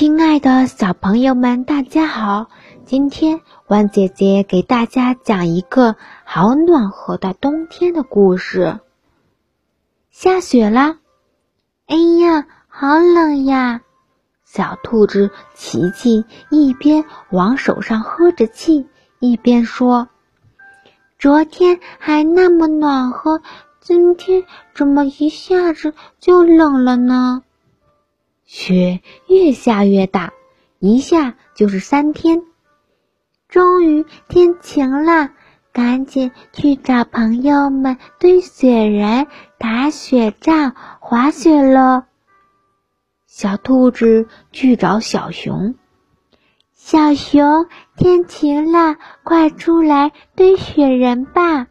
亲爱的小朋友们，大家好！今天万姐姐给大家讲一个好暖和的冬天的故事。下雪了，哎呀，好冷呀！小兔子琪琪一边往手上呵着气，一边说：“昨天还那么暖和，今天怎么一下子就冷了呢？”雪越下越大，一下就是三天。终于天晴了，赶紧去找朋友们堆雪人、打雪仗、滑雪了。小兔子去找小熊，小熊，天晴了，快出来堆雪人吧。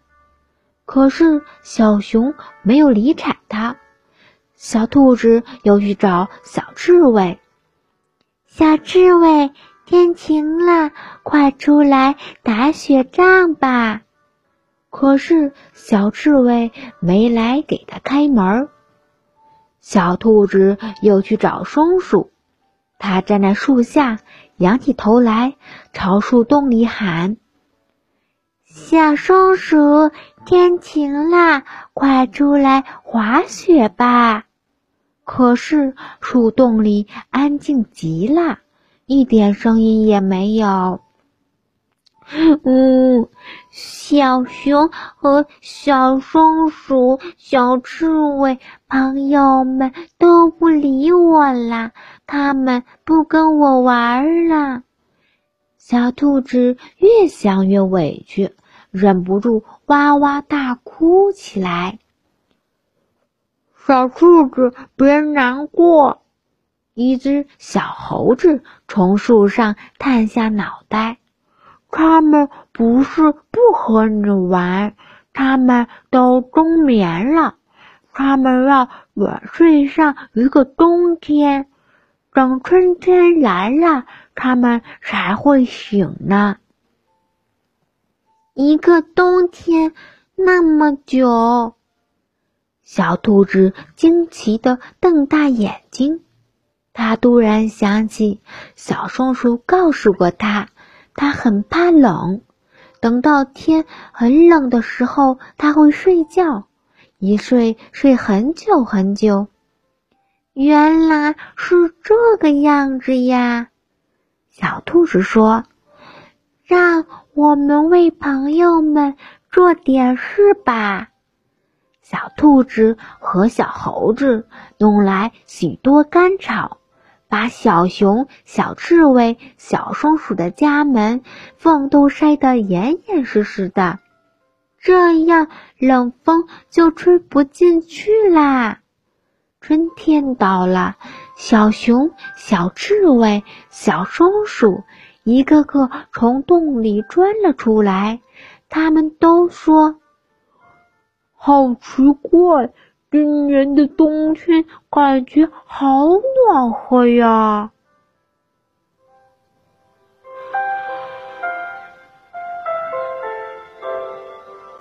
可是小熊没有理睬它。小兔子又去找小刺猬，小刺猬，天晴了，快出来打雪仗吧。可是小刺猬没来给它开门。小兔子又去找松鼠，它站在树下，仰起头来，朝树洞里喊：“小松鼠，天晴了，快出来滑雪吧。”可是树洞里安静极了，一点声音也没有。嗯，小熊和小松鼠、小刺猬朋友们都不理我啦，他们不跟我玩了。小兔子越想越委屈，忍不住哇哇大哭起来。小兔子，别难过。一只小猴子从树上探下脑袋。他们不是不和你玩，他们都冬眠了。他们要晚睡上一个冬天，等春天来了，他们才会醒呢。一个冬天，那么久。小兔子惊奇地瞪大眼睛，它突然想起小松鼠告诉过它，它很怕冷，等到天很冷的时候，它会睡觉，一睡睡很久很久。原来是这个样子呀！小兔子说：“让我们为朋友们做点事吧。”小兔子和小猴子弄来许多干草，把小熊、小刺猬、小松鼠的家门缝都塞得严严实实的，这样冷风就吹不进去啦。春天到了，小熊、小刺猬、小松鼠一个个从洞里钻了出来，他们都说。好奇怪，今年的冬天感觉好暖和呀！